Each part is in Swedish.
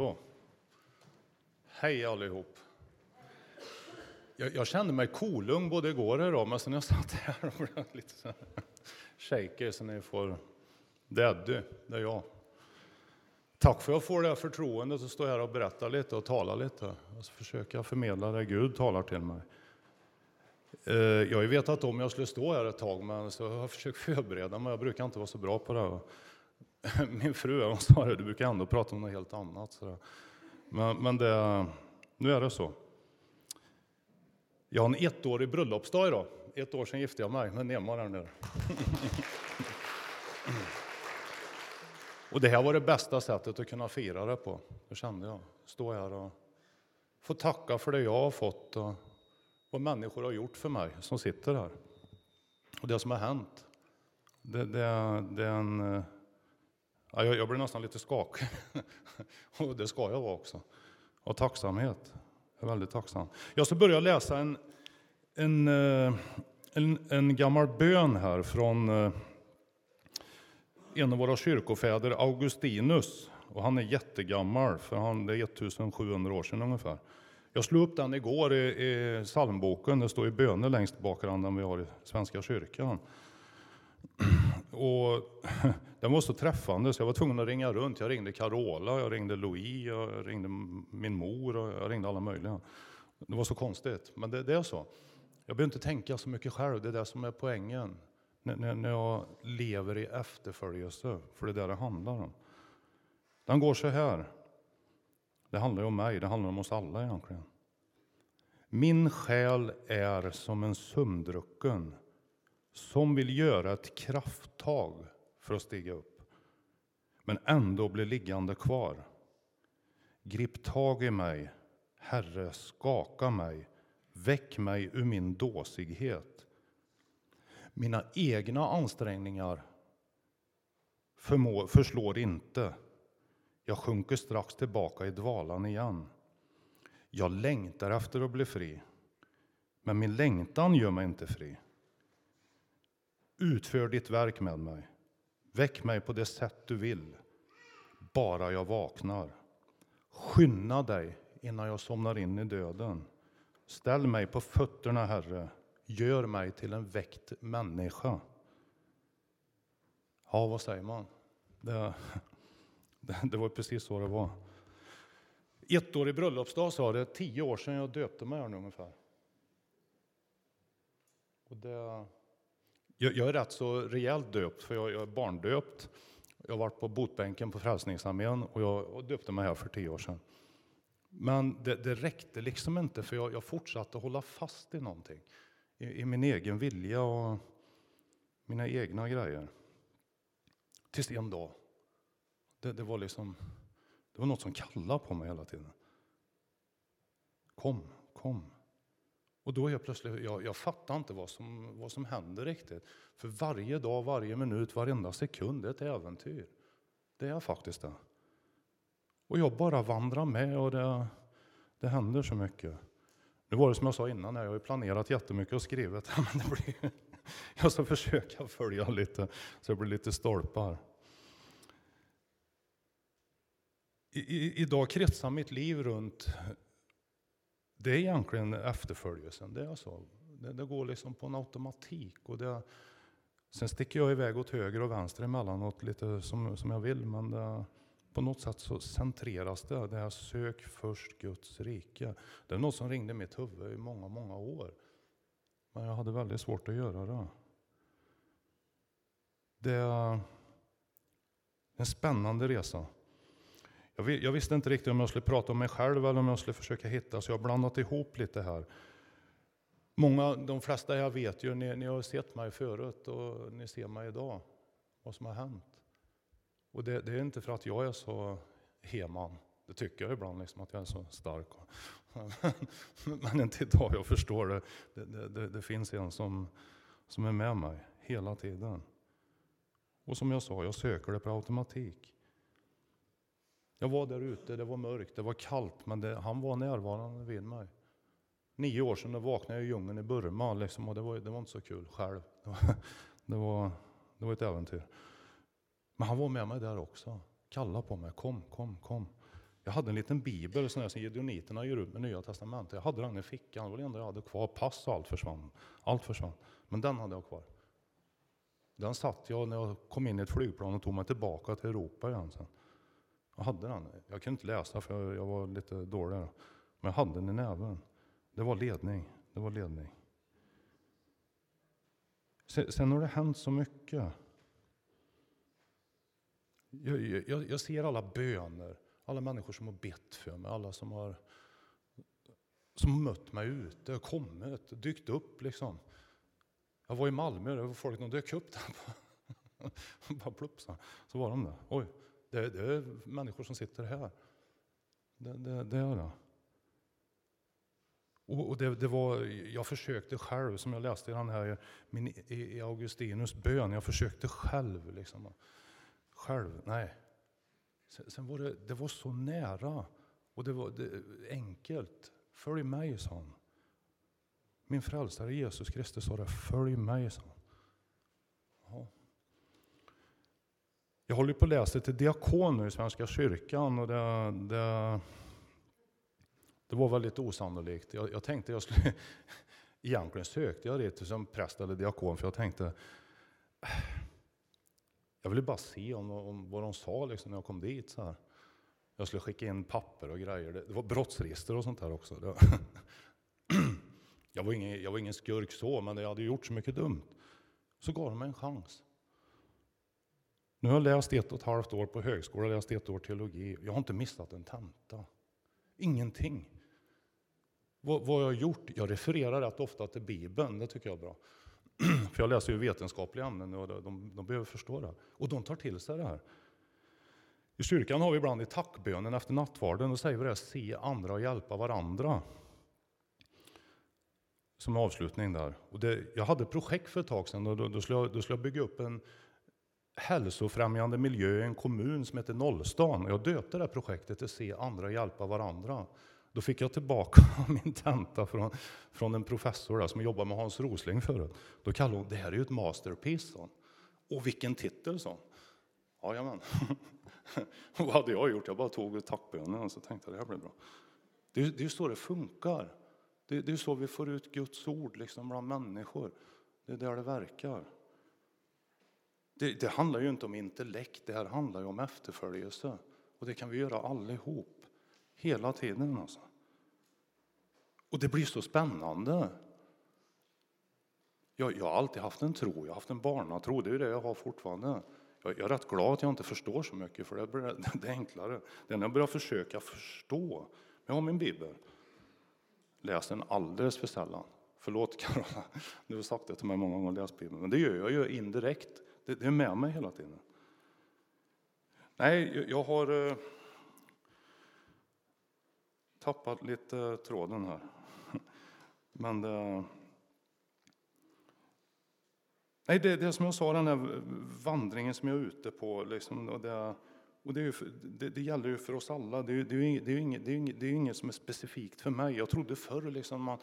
Så. Hej allihop. Jag, jag kände mig kolugn både igår och idag, men sen jag satt här och blev lite så här så ni får... Det är Eddie, det är jag. Tack för att jag får det här förtroendet att stå här och berätta lite och tala lite. Och så försöker jag förmedla det Gud talar till mig. Eh, jag har ju vetat om jag skulle stå här ett tag, men så har jag försökt förbereda mig. Jag brukar inte vara så bra på det. här. Min fru hon sa det, du brukar ändå prata om något helt annat. Så men, men det, nu är det så. Jag har en ettårig bröllopsdag idag. Ett år sedan gifte jag mig med Nema där nere. Och det här var det bästa sättet att kunna fira det på. Det kände jag. Stå här och få tacka för det jag har fått och vad människor har gjort för mig som sitter här. Och det som har hänt. Det, det, det är en... Eh, Ja, jag, jag blir nästan lite skakig. och det ska jag vara också. Och tacksamhet. Jag är väldigt tacksam. Jag ska börja läsa en, en, eh, en, en gammal bön här från eh, en av våra kyrkofäder, Augustinus. Och han är jättegammal, för han, det är 1700 år sedan ungefär. Jag slog upp den igår i, i psalmboken. Det står i böner längst bak den vi har i Svenska kyrkan. Och den var så träffande så jag var tvungen att ringa runt. Jag ringde Carola, jag ringde Louis, jag ringde min mor och jag ringde alla möjliga. Det var så konstigt, men det, det är så. Jag behöver inte tänka så mycket själv, det är det som är poängen. När, när, när jag lever i efterföljelse, för det är det det handlar om. Den går så här. Det handlar ju om mig, det handlar om oss alla egentligen. Min själ är som en sömndrucken som vill göra ett krafttag för att stiga upp, men ändå bli liggande kvar. Grip tag i mig, Herre, skaka mig, väck mig ur min dåsighet. Mina egna ansträngningar förmå, förslår inte. Jag sjunker strax tillbaka i dvalan igen. Jag längtar efter att bli fri, men min längtan gör mig inte fri. Utför ditt verk med mig. Väck mig på det sätt du vill, bara jag vaknar. Skynda dig innan jag somnar in i döden. Ställ mig på fötterna, Herre. Gör mig till en väckt människa. Ja, vad säger man? Det, det, det var precis så det var. Ett år i bröllopsdag sa det, tio år sedan jag döpte mig här nu ungefär. Och det, jag, jag är rätt så rejält döpt, för jag, jag är barndöpt. Jag har varit på botbänken på Frälsningsarmén och jag och döpte mig här för tio år sedan. Men det, det räckte liksom inte, för jag, jag fortsatte hålla fast i någonting. I, I min egen vilja och mina egna grejer. Tills en dag, det, det var liksom, det var något som kallade på mig hela tiden. Kom, kom. Och då är jag plötsligt, jag, jag fattar inte vad som, vad som händer riktigt. För varje dag, varje minut, varenda sekund är ett äventyr. Det är faktiskt det. Och jag bara vandrar med och det, det händer så mycket. Nu var det som jag sa innan, jag har ju planerat jättemycket och skrivit. Men det blir, jag ska försöka följa lite, så det blir lite stolpar. I, i, idag kretsar mitt liv runt det är egentligen efterföljelsen. Det är så. Det, det går liksom på en automatik. Och det, sen sticker jag iväg åt höger och vänster emellanåt lite som, som jag vill. Men det, på något sätt så centreras det. Det här sök först Guds rike. Det är något som ringde mitt huvud i många, många år. Men jag hade väldigt svårt att göra det. Det är en spännande resa. Jag, jag visste inte riktigt om jag skulle prata om mig själv eller om jag skulle försöka hitta, så jag har blandat ihop lite här. Många, de flesta jag vet ju, ni, ni har sett mig förut och ni ser mig idag, vad som har hänt. Och det, det är inte för att jag är så heman, det tycker jag ibland, liksom, att jag är så stark. Men inte idag, jag förstår det. Det, det, det, det finns en som, som är med mig hela tiden. Och som jag sa, jag söker det på automatik. Jag var där ute, det var mörkt, det var kallt, men det, han var närvarande vid mig. Nio år sedan då vaknade jag i djungeln i Burma liksom, och det var, det var inte så kul själv. Det var, det, var, det var ett äventyr. Men han var med mig där också. Kallade på mig, kom, kom, kom. Jag hade en liten bibel sån som Gideoniterna ger ut med Nya Testamentet. Jag hade den i fickan, det var det enda jag hade kvar. Pass och allt försvann. Allt försvann. Men den hade jag kvar. Den satt jag när jag kom in i ett flygplan och tog mig tillbaka till Europa igen. Sen. Jag hade den. Jag kunde inte läsa för jag, jag var lite dålig. Men jag hade den i näven. Det var ledning. Det var ledning. Sen, sen har det hänt så mycket. Jag, jag, jag, ser alla böner, alla människor som har bett för mig, alla som har, som mött mig ute, kommit, dykt upp. Liksom. Jag var i Malmö, det var folk som dök upp där. Bara plupsa, så var de där. Oj, det, det, är människor som sitter här. Det, det, det är det. Och, det, det, var, jag försökte själv, som jag läste i, den här, min, i Augustinus bön, jag försökte själv. Liksom. Själv, nej. Sen, sen var det, det var så nära och det var det, enkelt. Följ mig, sa han. Min frälsare Jesus Kristus sa det, följ mig, sa han. Jag håller på att läsa till diakon nu i Svenska kyrkan. Och det, det, det var väldigt osannolikt. Jag, jag tänkte jag skulle... Egentligen sökte jag det som präst eller diakon för jag tänkte äh, jag ville bara se om, om vad de sa liksom, när jag kom dit. Så här. Jag skulle skicka in papper och grejer. Det, det var brottsregister och sånt där också. Det, jag, var ingen, jag var ingen skurk så, men jag hade gjort så mycket dumt. Så gav de mig en chans. Nu har jag läst ett och ett halvt år på högskola, läst ett år teologi. Jag har inte missat en tenta. Ingenting. Vad, vad jag har gjort? Jag refererar rätt ofta till Bibeln, det tycker jag är bra. För jag läser ju vetenskapliga ämnen och de, de behöver förstå det. Och de tar till sig det här. I kyrkan har vi ibland i tackbönen efter nattvarden, då säger vi det, se andra och hjälpa varandra. Som avslutning där. Och det, jag hade projekt för ett tag sedan, och då, då, skulle jag, då skulle jag bygga upp en hälsofrämjande miljö i en kommun som heter Nollstan. Jag döpte det här projektet till Se andra hjälpa varandra. Då fick jag tillbaka min tenta från, från en professor där, som jobbade med Hans Rosling förut. Då kallade hon det här är ju ett masterpiece. Så. Och vilken titel, sa hon. Jajamän. Vad hade jag gjort? Jag bara tog tackbönen och så tänkte jag det här blir bra. Det är, det är så det funkar. Det, det är så vi får ut Guds ord liksom bland människor. Det är där det verkar. Det, det handlar ju inte om intellekt, det här handlar ju om efterföljelse. Och det kan vi göra allihop. Hela tiden alltså. Och det blir så spännande. Jag, jag har alltid haft en tro, jag har haft en barnatro, det är det jag har fortfarande. Jag, jag är rätt glad att jag inte förstår så mycket, för det, blir, det är enklare. Det är när jag börjar försöka förstå. Jag har min bibel. Läser den alldeles för sällan. Förlåt Carola, du har sagt det till mig många gånger, läs Bibeln. Men det gör jag ju indirekt. Det, det är med mig hela tiden. Nej, jag, har eh, tappat lite tråden här. Men det, nej, det, det som jag sa, den här vandringen som jag är ute på, liksom, och det, och det, det, det, gäller ju för oss alla. Det, det, är ju det, är inget, det, är inget, det är inget som är specifikt för mig. Jag trodde förr liksom man,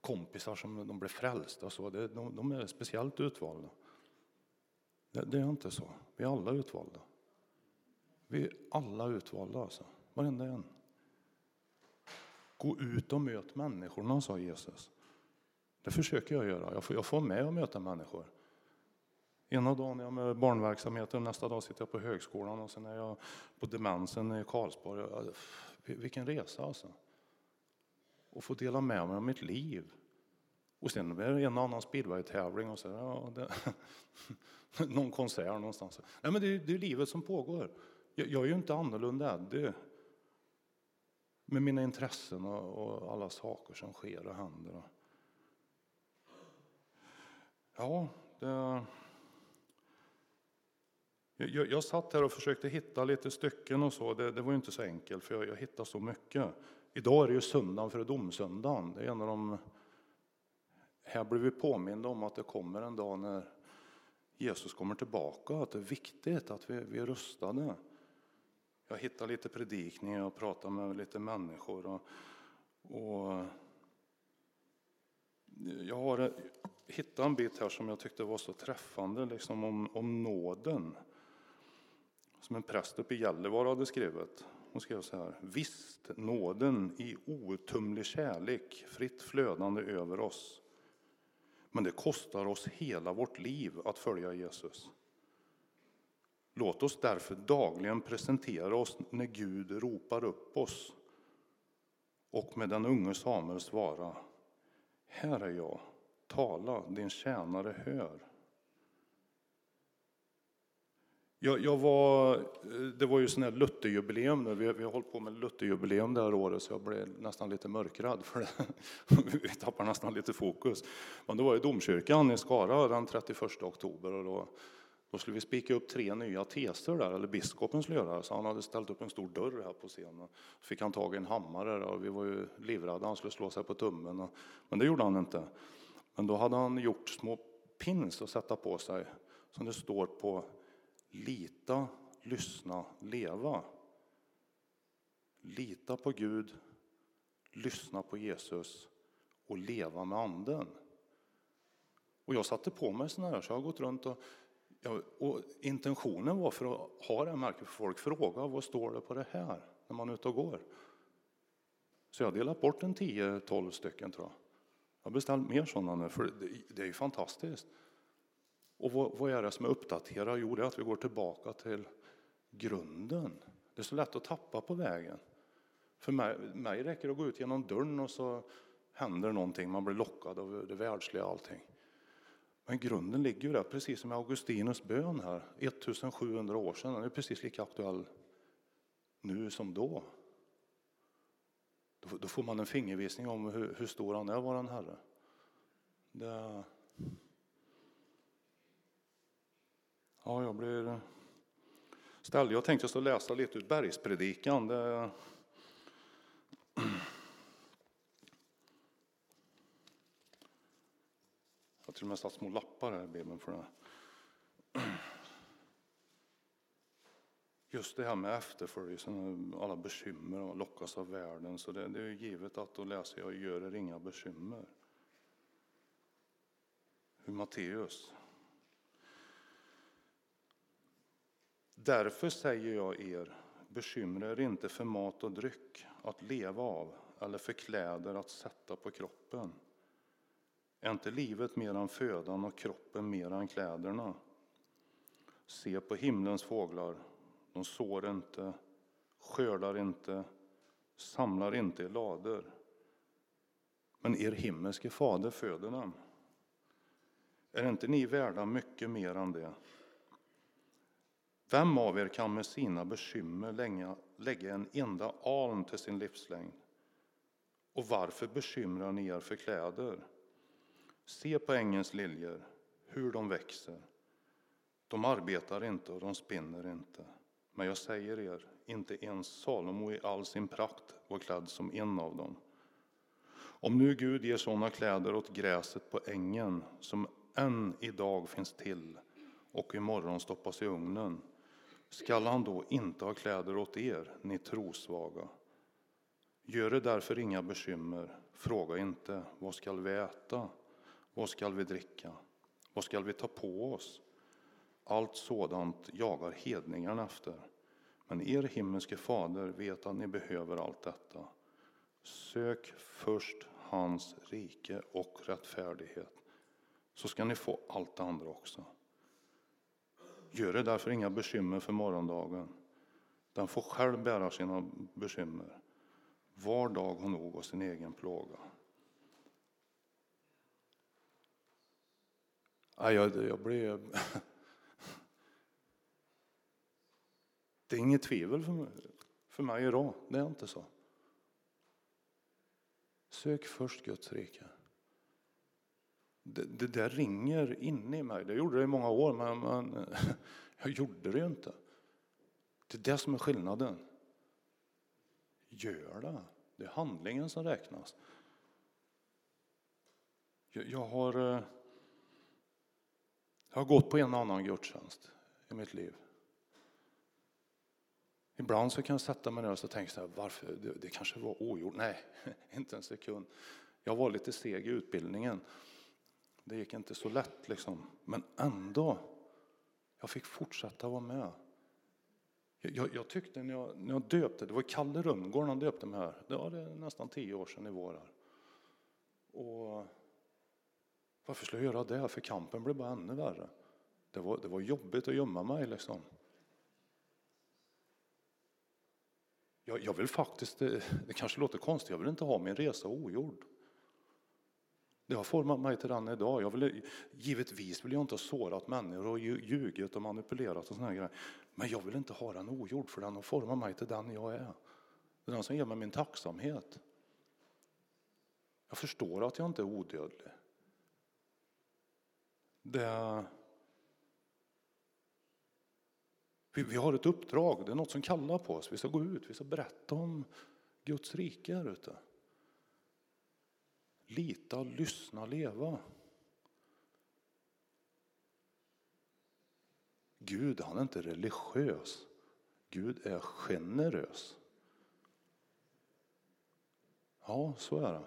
kompisar som de blev frälsta, så, det, de, de är speciellt utvalda. Det, är inte så. Vi är alla utvalda. Vi är alla utvalda, alltså. varenda en. Gå ut och möt människorna, sa Jesus. Det försöker jag göra. Jag får, jag får med och möta människor. Ena dagen är jag med barnverksamheten, nästa dag sitter jag på högskolan och sen är jag på demensen i Karlsborg. Vilken resa alltså! Och få dela med mig av mitt liv. Och sen är det en annan speedway-tävling och så, ja, det, någon konsert någonstans. Nej, men det, är, det är livet som pågår. Jag, jag är ju inte annorlunda Eddie med mina intressen och, och, alla saker som sker och händer. Ja, det... Jag, jag satt här och försökte hitta lite stycken och så. Det, det var inte så enkelt, för jag, jag hittade så mycket. Idag är det ju söndagen före domsöndagen. Det är en av de... Här blir vi påminda om att det kommer en dag när Jesus kommer tillbaka, att det är viktigt att vi, vi är rustade. Jag hittade lite predikningar och pratade med lite människor. Och, och jag har hittat en bit här som jag tyckte var så träffande, liksom om, om nåden. Som en präst uppe i Gällivare hade skrivit. hon skrev så här. Visst, nåden i outtömlig kärlek fritt flödande över oss. Men det kostar oss hela vårt liv att följa Jesus. Låt oss därför dagligen presentera oss när Gud ropar upp oss och med den unge Samuel svara Här är jag, tala, din tjänare hör. Jag, jag var, eh, det var ju sån här Lutherjubileum nu. Vi, vi har hållit på med Lutherjubileum det här året så jag blev nästan lite mörkrädd för det. vi tappar nästan lite fokus. Men det var i domkyrkan i Skara den 31 oktober och då, då skulle vi spika upp tre nya teser där, eller biskopen skulle göra det. Så han hade ställt upp en stor dörr här på scenen. Så fick han tag i en hammare och vi var ju livrädda, han skulle slå sig på tummen. Och, men det gjorde han inte. Men då hade han gjort små pins att sätta på sig som det står på Lita, lyssna, leva. Lita på Gud, lyssna på Jesus och leva med Anden. Och jag satte på mig sådana här, så jag har gått runt och, ja, och intentionen var för att ha det märket för folk fråga vad står det på det här när man är ute och går. Så jag har delat bort en 10-12 stycken tror jag. Jag har beställt mer sådana nu, för det, det är ju fantastiskt. Och vad, vad är det som är uppdaterat? Jo, det är att vi går tillbaka till grunden. Det är så lätt att tappa på vägen. För mig, mig räcker det att gå ut genom dörren och så händer någonting, man blir lockad av det världsliga allting. Men grunden ligger ju där, precis som i Augustinus bön här, 1700 år sedan. Den är precis lika aktuell nu som då. Då, får man en fingervisning om hur, hur stor han är, vår Herre. Det... Ja, jag blir ställd. Jag tänkte stå och läsa lite ur Bergspredikan. Det... Jag har till och med satt små lappar här i Bibeln för det. Just det här med efterföljelsen, alla bekymmer och lockas av världen. Så det, det är givet att då läser jag Gör er inga bekymmer. Hur Matteus Därför säger jag er, bekymra er inte för mat och dryck att leva av eller för kläder att sätta på kroppen. Är inte livet mer än födan och kroppen mer än kläderna? Se på himlens fåglar, de sår inte, skördar inte, samlar inte i lador. Men er himmelske fader föder dem. Är inte ni värda mycket mer än det? Vem av er kan med sina bekymmer lägga en enda aln till sin livslängd? Och varför bekymrar ni er för kläder? Se på ängens liljor, hur de växer. De arbetar inte och de spinner inte. Men jag säger er, inte ens Salomo i all sin prakt var klädd som en av dem. Om nu Gud ger sådana kläder åt gräset på ängen som än idag finns till och imorgon stoppas i ugnen, skall han då inte ha kläder åt er, ni trosvaga? Gör det därför inga bekymmer, fråga inte vad skall vi äta, vad skall vi dricka, vad skall vi ta på oss? Allt sådant jagar hedningarna efter. Men er himmelske fader vet att ni behöver allt detta. Sök först hans rike och rättfärdighet, så ska ni få allt det andra också. Gör det därför inga bekymmer för morgondagen. Den får själv bära sina bekymmer. Var dag har nog av sin egen plåga. Ja, jag, jag blev... Det är inget tvivel för mig, för mig idag, det är inte så. Sök först Guds rike. Det, det där ringer inne i mig. Det gjorde det i många år, men, men jag gjorde det ju inte. Det är det som är skillnaden. Gör det. Det är handlingen som räknas. Jag, jag har, eh, jag har gått på en annan gudstjänst i mitt liv. Ibland så kan jag sätta mig ner och tänka så här, varför, det, det kanske var ogjort. Nej, inte en sekund. Jag var lite seg i utbildningen. Det gick inte så lätt liksom. Men ändå, jag fick fortsätta vara med. Jag, jag, tyckte när jag, när jag döpte, det var Kalle Rumgård han döpte mig här, det var det nästan tio år sedan i vår. Här. Och varför skulle jag göra det? För kampen blev bara ännu värre. Det var, det var jobbigt att gömma mig liksom. Jag, jag vill faktiskt, det, det kanske låter konstigt, jag vill inte ha min resa ogjord. Det har format mig till den idag. Jag vill, givetvis vill jag inte ha sårat människor och ljugit och manipulerat och såna grejer. Men jag vill inte ha den ogjord för den har format mig till den jag är. Det är den som ger mig min tacksamhet. Jag förstår att jag inte är odödlig. Det, vi, vi har ett uppdrag, det är något som kallar på oss. Vi ska gå ut, vi ska berätta om Guds rike här ute. Lita, lyssna, leva. Gud, han är inte religiös. Gud är generös. Ja, så är det.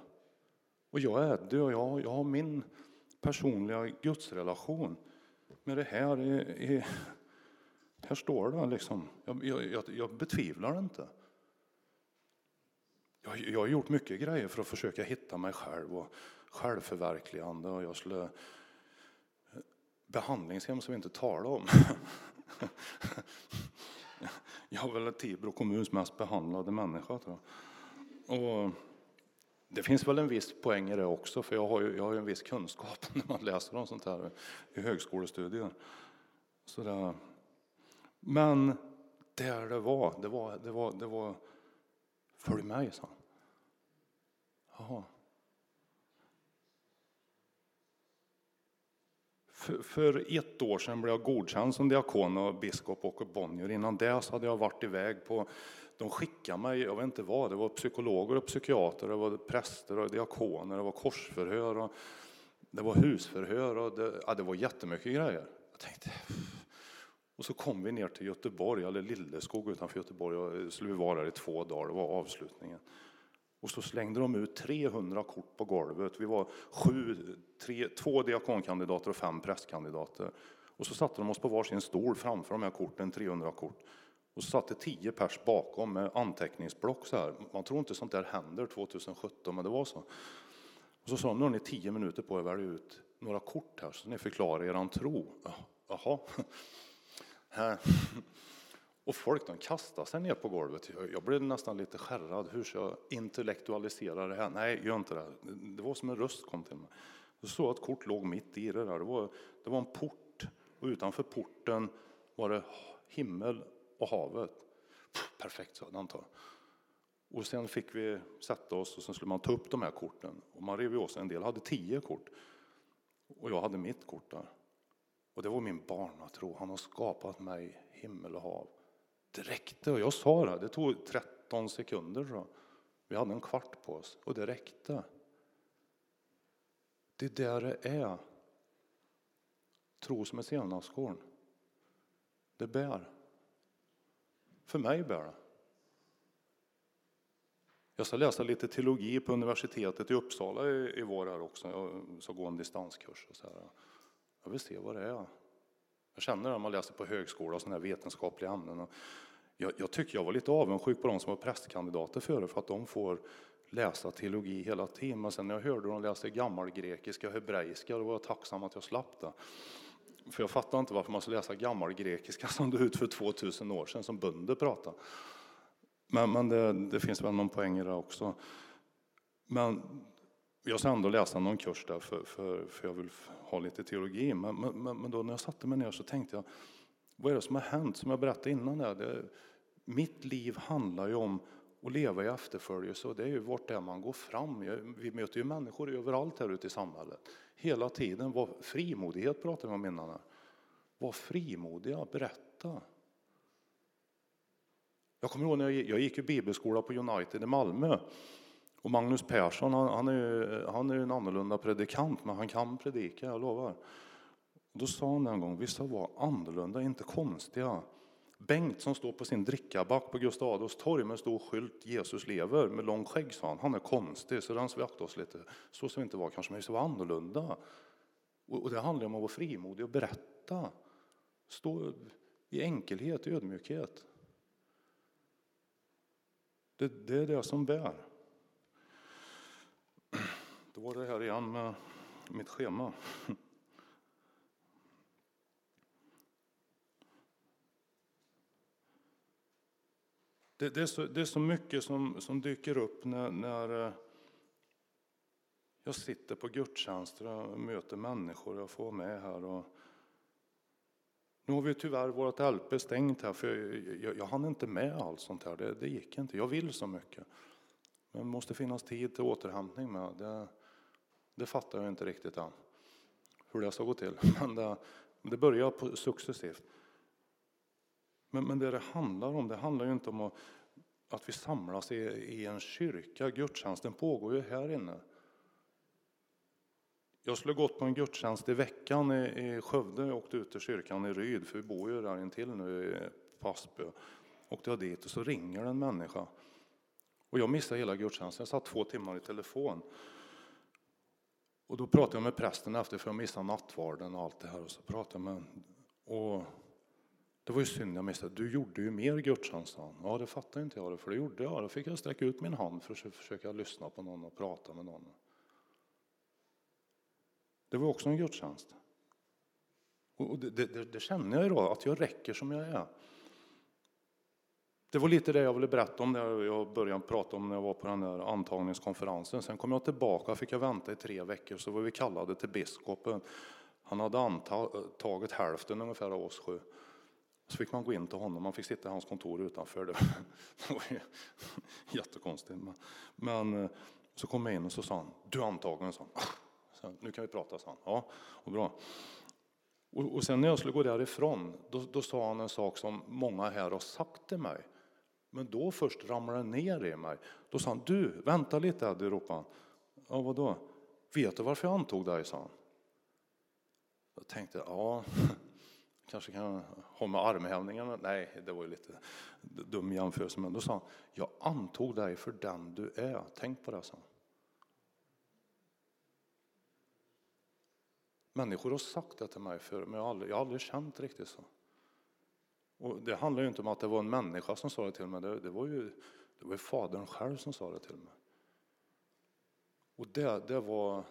Och jag är det och jag, jag har min personliga gudsrelation med det här. Är, är, här står det liksom. Jag, jag, jag betvivlar det inte. Jag, jag har gjort mycket grejer för att försöka hitta mig själv och självförverkligande. Och jag skulle eh, behandlingshem som vi inte talar om. jag är väl Tibro kommuns mest behandlade människa. Tror jag. Och det finns väl en viss poäng i det också, för jag har ju, jag har ju en viss kunskap när man läser om sånt här i högskolestudier. Så där. men där det var, det var, det var, det var Följ mig, sa han. Jaha. För, för ett år sedan blev jag godkänd som diakon och biskop och Bonnier. Innan dess hade jag varit iväg på, de skickade mig, jag vet inte vad, det var psykologer och psykiater, det var präster och diakoner, det var korsförhör och det var husförhör och det, ja, det var jättemycket grejer. Jag tänkte, och så kom vi ner till Göteborg, eller Lilleskog utanför Göteborg, och eh, skulle vi vara där i två dagar, det var avslutningen. Och så slängde de ut 300 kort på golvet. Vi var sju, tre, två diakonkandidater och fem prästkandidater. Och så satte de oss på varsin stol framför de här korten, 300 kort. Och så satt det tio pers bakom med anteckningsblock så här. Man tror inte sånt där händer 2017, men det var så. Och så sa de, nu har ni tio minuter på er att välja ut några kort här så ni förklarar er tro. Jaha. Eh. Och folk de kastade sig ner på golvet. Jag blev nästan lite skärrad. Hur ska jag intellektualisera det här? Nej, gör inte det. Det var som en röst kom till mig. Jag såg att kort låg mitt i det där. Det var, det var en port och utanför porten var det himmel och havet. Perfekt, sa antar Och sen fick vi sätta oss och sen skulle man ta upp de här korten. Och man rev åt sig. En del hade tio kort. Och jag hade mitt kort där. Och det var min barnatro. Han har skapat mig himmel och hav. Det räckte och jag sa det, det tog 13 sekunder. Så. Vi hade en kvart på oss och det räckte. Det är där det är. Tro som ett senapskorn. Det bär. För mig bär det. Jag ska läsa lite teologi på universitetet i Uppsala i, i vår här också. Jag ska gå en distanskurs. Och så här. Jag vill se vad det är. Jag känner när man läser på högskola och sådana här vetenskapliga ämnen. Och jag, jag tycker jag var lite avundsjuk på de som var prästkandidater före för att de får läsa teologi hela tiden. Men sen när jag hörde dem läsa gammalgrekiska och hebreiska då var jag tacksam att jag slapp det. För jag fattar inte varför man ska läsa gammalgrekiska som det ut för 2000 år sedan som bönder pratade. Men, men det, det, finns väl någon poäng i det också. Men jag ska ändå läsa någon kurs där för, för, för jag vill ha lite teologi. Men, men, men då när jag satte mig ner så tänkte jag, vad är det som har hänt? Som jag berättade innan, där, det, mitt liv handlar ju om att leva i efterföljelse och det är ju vart det man går fram. Vi möter ju människor överallt här ute i samhället. Hela tiden. Var, frimodighet pratar vi om innan. Var frimodiga, berätta. Jag kommer ihåg när jag, jag gick i bibelskola på United i Malmö. Och Magnus Persson, han, han är ju han är en annorlunda predikant, men han kan predika, jag lovar. Då sa han en gång, vissa var annorlunda, inte konstiga. Bengt som står på sin drickaback på Gustav Adolfs torg med stor skylt Jesus lever med lång skägg, sa han. Han är konstig, så den ska vi akta oss lite. Så ska vi inte vara kanske, men vi ska vara annorlunda. Och det handlar om att vara frimodig och berätta. Stå i enkelhet, ödmjukhet. Det, det är det som bär. Var det här igen med mitt schema. Det, det, är, så, det är så mycket som, som dyker upp när, när eh, jag sitter på gudstjänster och möter människor. Jag får vara med här. Och nu har vi tyvärr vårt LP stängt här för jag, jag, jag hann inte med allt sånt här. Det, det, gick inte. Jag vill så mycket. Men det måste finnas tid till återhämtning med. Det, det fattar jag inte riktigt än. Hur det ska gå till. Men det, det börjar på, successivt. Men, men det det handlar om, det handlar ju inte om att, att vi samlas i, i en kyrka. Gudstjänsten pågår ju här inne. Jag skulle gått på en gudstjänst i veckan i, i Skövde. Jag åkte ut till kyrkan i Ryd, för vi bor ju där intill nu på Aspö. Åkte jag dit och så ringer en människa. Och jag missade hela gudstjänsten. Jag satt två timmar i telefon. Och då pratade jag med prästen efter för jag missade nattvarden och allt det här. Och så pratade jag med och det var ju synd jag missade. Du gjorde ju mer gudstjänst, Ja, det fattade inte jag för det gjorde jag. Då fick jag sträcka ut min hand för att försöka lyssna på någon och prata med någon. Det var också en gudstjänst. Och det, det, det känner jag idag, att jag räcker som jag är. Det var lite det jag ville berätta om när jag började prata om när jag var på den där antagningskonferensen. Sen kom jag tillbaka, fick jag vänta i tre veckor, så var vi kallade till biskopen. Han hade antagit hälften ungefär av oss sju. Så fick man gå in till honom, man fick sitta i hans kontor utanför. Det var jättekonstigt. Men, men eh, så kom jag in och så sa han, du är antagen, sa han. Nu kan vi prata, sa han. Ja, och bra. Och, och sen när jag skulle gå därifrån, då, då sa han en sak som många här har sagt till mig. Men då först ramlade det ner i mig. Då sa han, du, vänta lite Eddie, ropade han. Ja, vadå? Vet du varför jag antog dig, sa han. Jag tänkte, ja, kanske kan ha med armhävningarna. Nej, det var ju lite dum jämförelse. Men då sa han, jag antog dig för den du är. Tänk på det, sa han. Människor har sagt det till mig förr, men jag har aldrig, jag har aldrig känt riktigt så. Och det handlar ju inte om att det var en människa som sa det till mig, det, det var ju det var Fadern själv som sa det till mig. Och det, det var...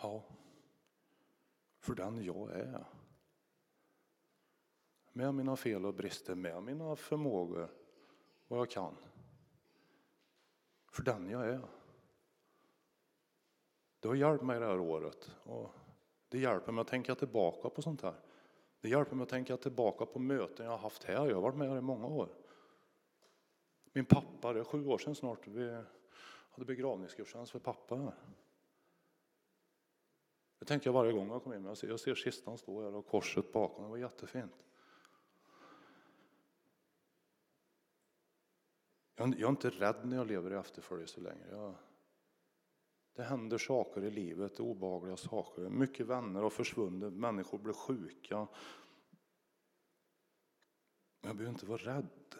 Ja, för den jag är. Med mina fel och brister, med mina förmågor, vad jag kan. För den jag är. Det har hjälpt mig det här året. Och det hjälper mig att tänka tillbaka på sånt här. Det hjälper mig att tänka tillbaka på möten jag har haft här. Jag har varit med här i många år. Min pappa, det är sju år sedan snart, vi hade begravningsgudstjänst för pappa här. Det tänker jag varje gång jag kommer in. Jag ser, jag ser kistan stå här och korset bakom. Det var jättefint. Jag, jag är inte rädd när jag lever i efterföljelse längre. Jag, det händer saker i livet, obehagliga saker. Mycket vänner har försvunnit, människor blir sjuka. Men jag behöver inte vara rädd.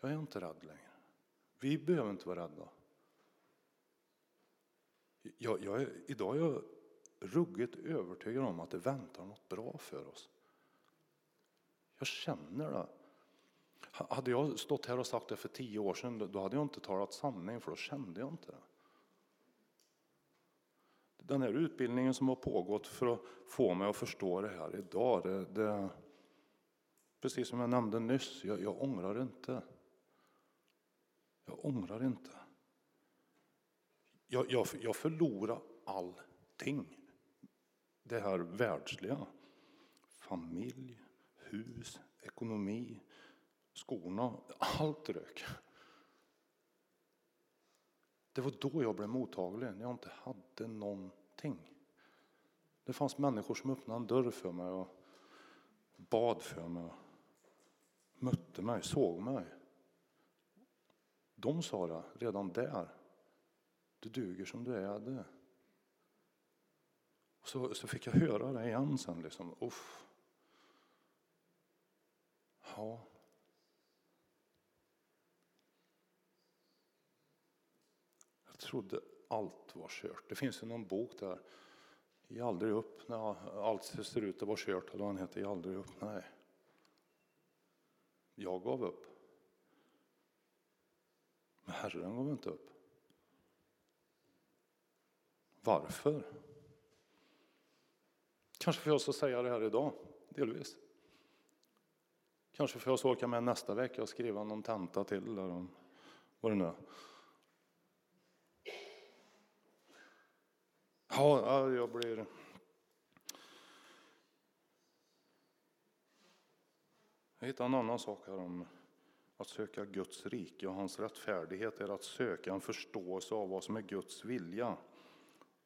Jag är inte rädd längre. Vi behöver inte vara rädda. Jag, jag är, idag är jag ruggigt övertygad om att det väntar något bra för oss. Jag känner det. Hade jag stått här och sagt det för tio år sedan, då hade jag inte talat sanning, för då kände jag inte det. Den här utbildningen som har pågått för att få mig att förstå det här idag, det, det precis som jag nämnde nyss, jag, jag ångrar inte. Jag ångrar inte. Jag, jag, jag förlorar allting det här världsliga. Familj, hus, ekonomi, skorna, allt rök. Det var då jag blev mottaglig, när jag inte hade någonting. Det fanns människor som öppnade en dörr för mig och bad för mig, mötte mig, såg mig. De sa det redan där. Du duger som du är. Det. Så, så fick jag höra det igen sen. Liksom. Uff. Ja. Trodde allt var kört. Det finns ju någon bok där. Ge aldrig upp när allt ser ut att vara kört. Eller vad han heter. Ge aldrig upp. Nej. Jag gav upp. Men Herren gav inte upp. Varför? Kanske får jag så säga det här idag, delvis. Kanske får jag så åka med nästa vecka och skriva någon tenta till eller vad det nu är. Ja, jag blir... Jag hittade en annan sak här om att söka Guds rike och hans rättfärdighet är att söka en förståelse av vad som är Guds vilja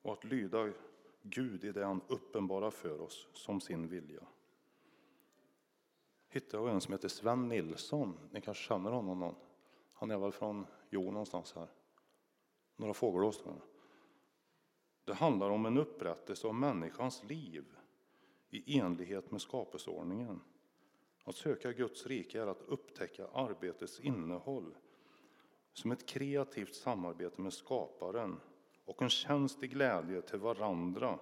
och att lyda Gud i det han uppenbarar för oss som sin vilja. Hittade jag en som heter Sven Nilsson. Ni kanske känner honom någon? Han är väl från Jo någonstans här. Några fågelås tror jag. Det handlar om en upprättelse av människans liv i enlighet med skapelseordningen. Att söka Guds rike är att upptäcka arbetets innehåll som ett kreativt samarbete med skaparen och en tjänst i glädje till varandra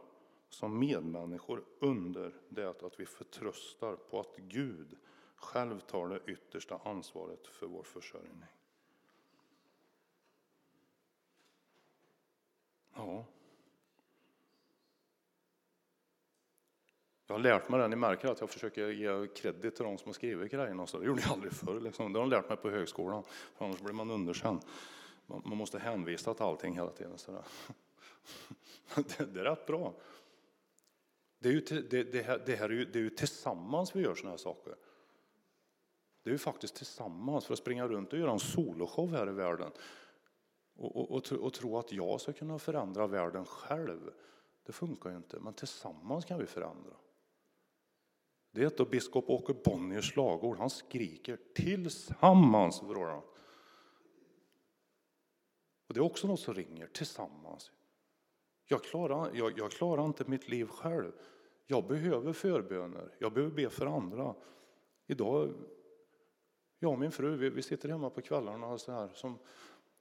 som medmänniskor under det att vi förtröstar på att Gud själv tar det yttersta ansvaret för vår försörjning. Ja. Jag har lärt mig det. Ni märker att jag försöker ge kredit till de som har skrivit grejerna. Så det gjorde jag aldrig förr. Liksom. Det har de lärt mig på högskolan. För annars blir man underkänd. Man måste hänvisa till allting hela tiden. Så det, det är rätt bra. Det är, ju, det, det, det, här är ju, det är ju tillsammans vi gör sådana här saker. Det är ju faktiskt tillsammans för att springa runt och göra en soloshow här i världen. Och, och, och, och tro att jag ska kunna förändra världen själv. Det funkar ju inte, men tillsammans kan vi förändra. Det är ett av biskop Åke Bonniers slagord. Han skriker tillsammans, vrålar Och det är också något som ringer, tillsammans. Jag klarar, jag, jag klarar inte mitt liv själv. Jag behöver förböner, jag behöver be för andra. Idag, jag och min fru, vi, vi sitter hemma på kvällarna så här, som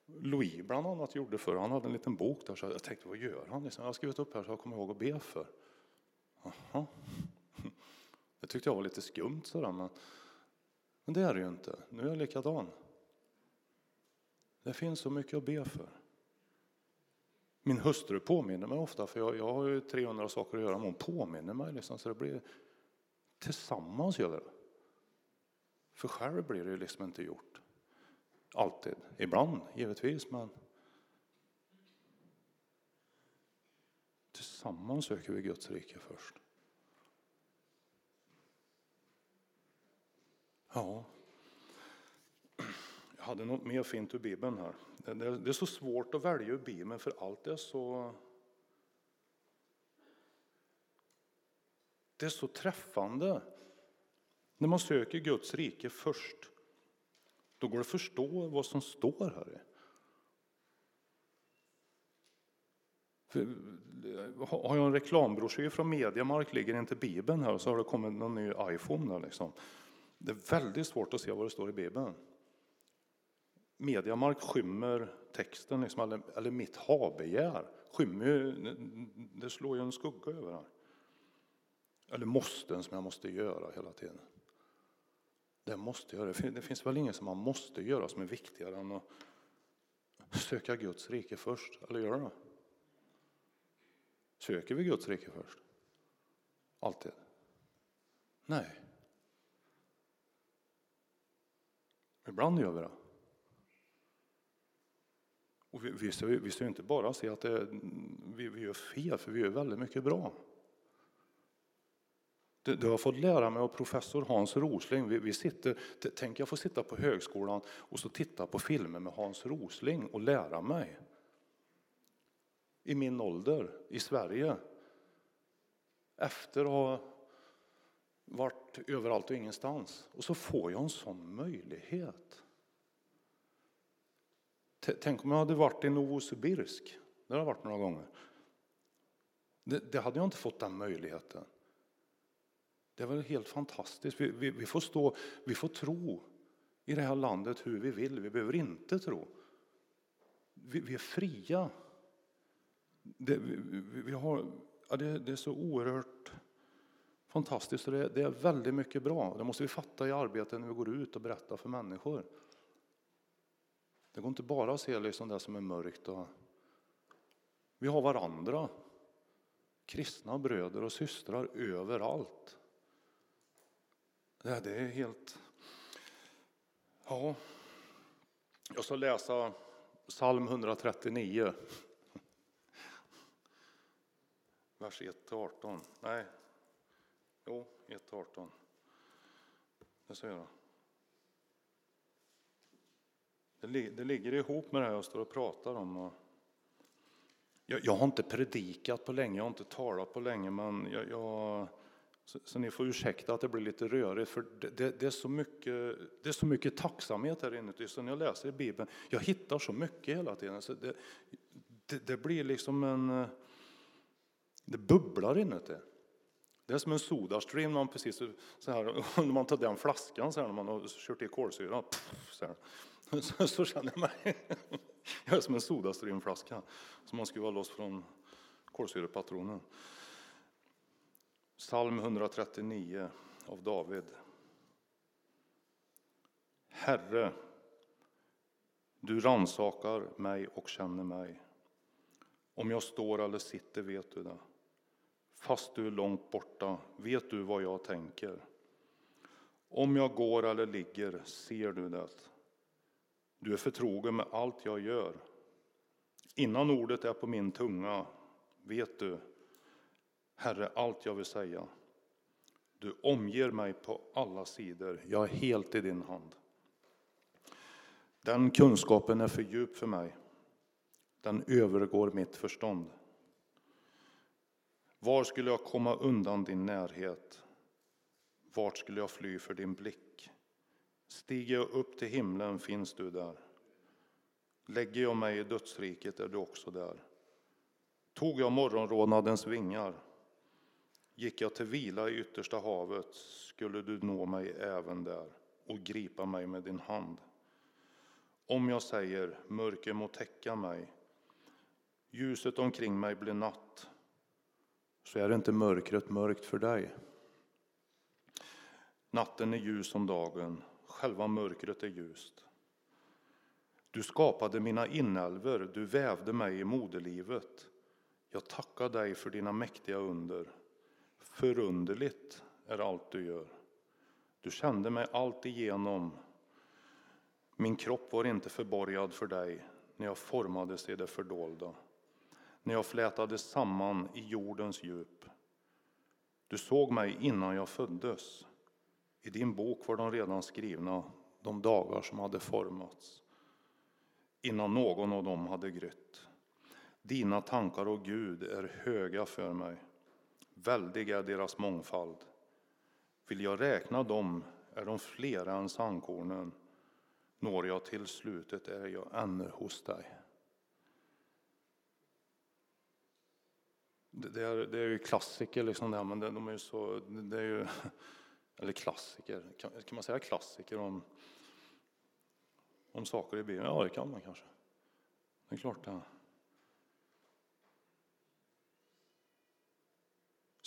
Louis bland annat gjorde förr. Han hade en liten bok där, så jag tänkte vad gör han? Jag har skrivit upp här så jag kommer ihåg att be för. Aha. Det tyckte jag var lite skumt sådär, men, men det är det ju inte. Nu är jag likadan. Det finns så mycket att be för. Min hustru påminner mig ofta, för jag, jag har ju 300 saker att göra, men hon påminner mig liksom, så det blir tillsammans gör vi det. För själv blir det ju liksom inte gjort. Alltid. Ibland, givetvis, men tillsammans söker vi Guds rike först. Ja. Jag hade något mer fint ur Bibeln här. Det är så svårt att välja ur Bibeln för allt är så Det är så träffande. När man söker Guds rike först, då går det att förstå vad som står här. har jag en reklambroschyr från Mediamark, ligger inte Bibeln här och så har det kommit någon ny iPhone. Där liksom. Det är väldigt svårt att se vad det står i Bibeln. Mediamark skymmer texten, liksom, eller, eller mitt habegär skymmer det slår ju en skugga över här. Eller måsten som jag måste göra hela tiden. Det måste jag göra. Det finns väl inget som man måste göra som är viktigare än att söka Guds rike först, eller gör det? Söker vi Guds rike först? Alltid? Nej. Ibland gör vi det. Och vi, vi, ska, vi ska inte bara se att det, vi, vi gör fel, för vi gör väldigt mycket bra. Det, det har jag fått lära mig av professor Hans Rosling. Vi, vi sitter, tänk jag får sitta på högskolan och så titta på filmer med Hans Rosling och lära mig. I min ålder, i Sverige. Efter att ha varit överallt och ingenstans. Och så får jag en sån möjlighet. Tänk om jag hade varit i Novosibirsk. Där har jag varit några gånger. Det, det, hade jag inte fått den möjligheten. Det är väl helt fantastiskt. Vi, vi, vi, får stå, vi får tro i det här landet hur vi vill. Vi behöver inte tro. Vi, vi är fria. Det, vi, har, ja, det, det är så oerhört Fantastiskt, och det, det är väldigt mycket bra. Det måste vi fatta i arbetet när vi går ut och berättar för människor. Det går inte bara att se liksom det som är mörkt. Och... Vi har varandra, kristna bröder och systrar överallt. Det är helt... Ja, jag ska läsa psalm 139. Vers 1-18. Nej, jo, 1.18. Det ska jag göra. Det, ligger ihop med det här jag står och pratar om. Jag, jag, har inte predikat på länge, jag har inte talat på länge, men jag, jag så, så, ni får ursäkta att det blir lite rörigt, för det, det, det, är, så mycket, det är så mycket tacksamhet här inuti. Så när jag läser i Bibeln, jag hittar så mycket hela tiden. Så det, det, det blir liksom en... Det bubblar inuti. Det är som en Sodastream, när man precis så här, när man tar den flaskan så här, när man har kört i kolsyra. Pff, så, så, så, känner jag mig. Jag är som en Sodastreamflaska som man skruvar loss från kolsyrepatronen. Psalm 139 av David. Herre, du ransakar mig och känner mig. Om jag står eller sitter vet du det. Fast du är långt borta vet du vad jag tänker. Om jag går eller ligger ser du det. Du är förtrogen med allt jag gör. Innan ordet är på min tunga vet du Herre, allt jag vill säga. Du omger mig på alla sidor. Jag är helt i din hand. Den kunskapen är för djup för mig. Den övergår mitt förstånd. Var skulle jag komma undan din närhet? Vart skulle jag fly för din blick? Stiger jag upp till himlen finns du där. Lägger jag mig i dödsriket är du också där. Tog jag morgonrådnadens vingar Gick jag till vila i yttersta havet skulle du nå mig även där och gripa mig med din hand. Om jag säger mörker må täcka mig, ljuset omkring mig blir natt, så är inte mörkret mörkt för dig. Natten är ljus som dagen, själva mörkret är ljust. Du skapade mina inälvor, du vävde mig i moderlivet. Jag tackar dig för dina mäktiga under. Förunderligt är allt du gör. Du kände mig allt igenom. Min kropp var inte förborgad för dig när jag formades i det fördolda, när jag flätades samman i jordens djup. Du såg mig innan jag föddes. I din bok var de redan skrivna, de dagar som hade formats, innan någon av dem hade grytt. Dina tankar, och Gud, är höga för mig. Väldig är deras mångfald. Vill jag räkna dem är de flera än sandkornen. Når jag till slutet är jag ännu hos dig. Det är, det är ju klassiker, liksom det här, men de är ju så... Det är ju, eller klassiker, kan, kan man säga klassiker om, om saker i Bibeln? Ja, det kan man kanske. Det är klart det.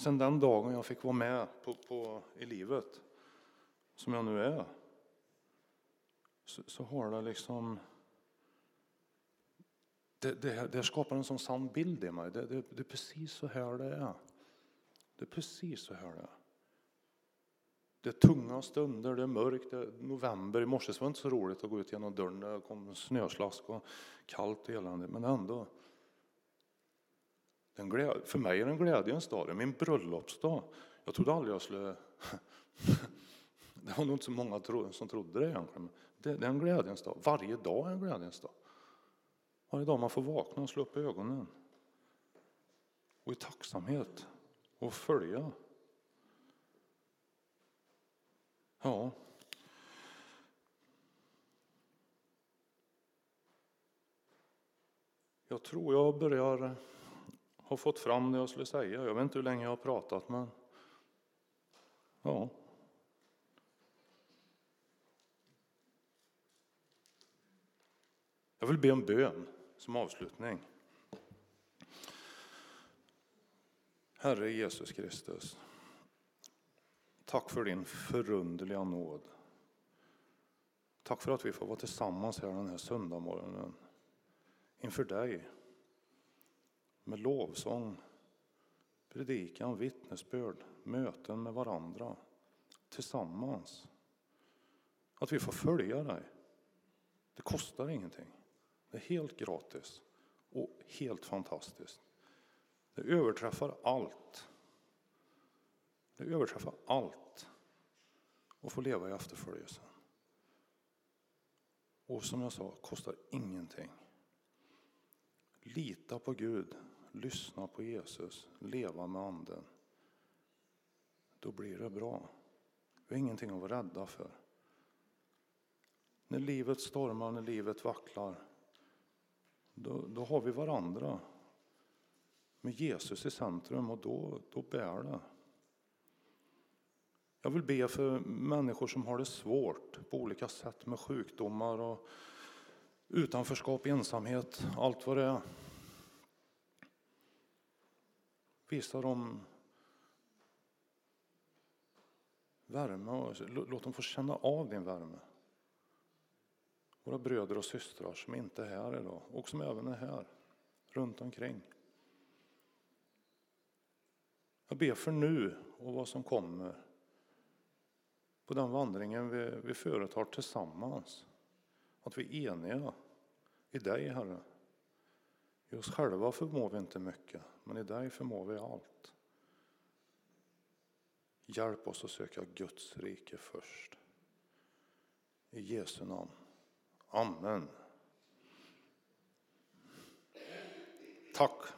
Sen den dagen jag fick vara med på, på, i livet, som jag nu är, så, så har det liksom... Det, det, det, skapar en sån sann bild i mig. Det, det, det, är precis så här det är. Det är precis så här det är. Det är tunga stunder, det är mörkt, det är november. I morse var det inte så roligt att gå ut genom dörren. Det kom snöslask och kallt och eländigt, men ändå. Den gläd, för mig är det en glädjens dag, det är min bröllopsdag. Jag trodde aldrig jag skulle... det var nog inte så många som trodde det egentligen. Det, är en glädjens dag. Varje dag är en glädjens dag. Varje dag man får vakna och slå upp ögonen. Och i tacksamhet och följa. Ja. Jag tror jag börjar ha fått fram det jag skulle säga. Jag vet inte hur länge jag har pratat, men ja. Jag vill be en bön som avslutning. Herre Jesus Kristus. Tack för din förunderliga nåd. Tack för att vi får vara tillsammans här den här söndagsmorgonen. inför dig med lovsång, predikan, vittnesbörd, möten med varandra tillsammans. Att vi får följa dig. Det kostar ingenting. Det är helt gratis och helt fantastiskt. Det överträffar allt. Det överträffar allt att få leva i efterföljelsen. Och som jag sa, kostar ingenting. Lita på Gud, lyssna på Jesus, leva med Anden. Då blir det bra. Vi har ingenting att vara rädda för. När livet stormar, när livet vacklar, då, då har vi varandra med Jesus i centrum och då, då bär det. Jag vill be för människor som har det svårt på olika sätt med sjukdomar och utanförskap, ensamhet, allt vad det är. Visa dem värme och låt dem få känna av din värme. Våra bröder och systrar som inte är här idag och som även är här runt omkring. Jag ber för nu och vad som kommer på den vandringen vi, vi företar tillsammans. Att vi är eniga i dig, Herre. I oss själva förmår vi inte mycket, men i dig förmår vi allt. Hjälp oss att söka Guds rike först. I Jesu namn. Amen. Tack.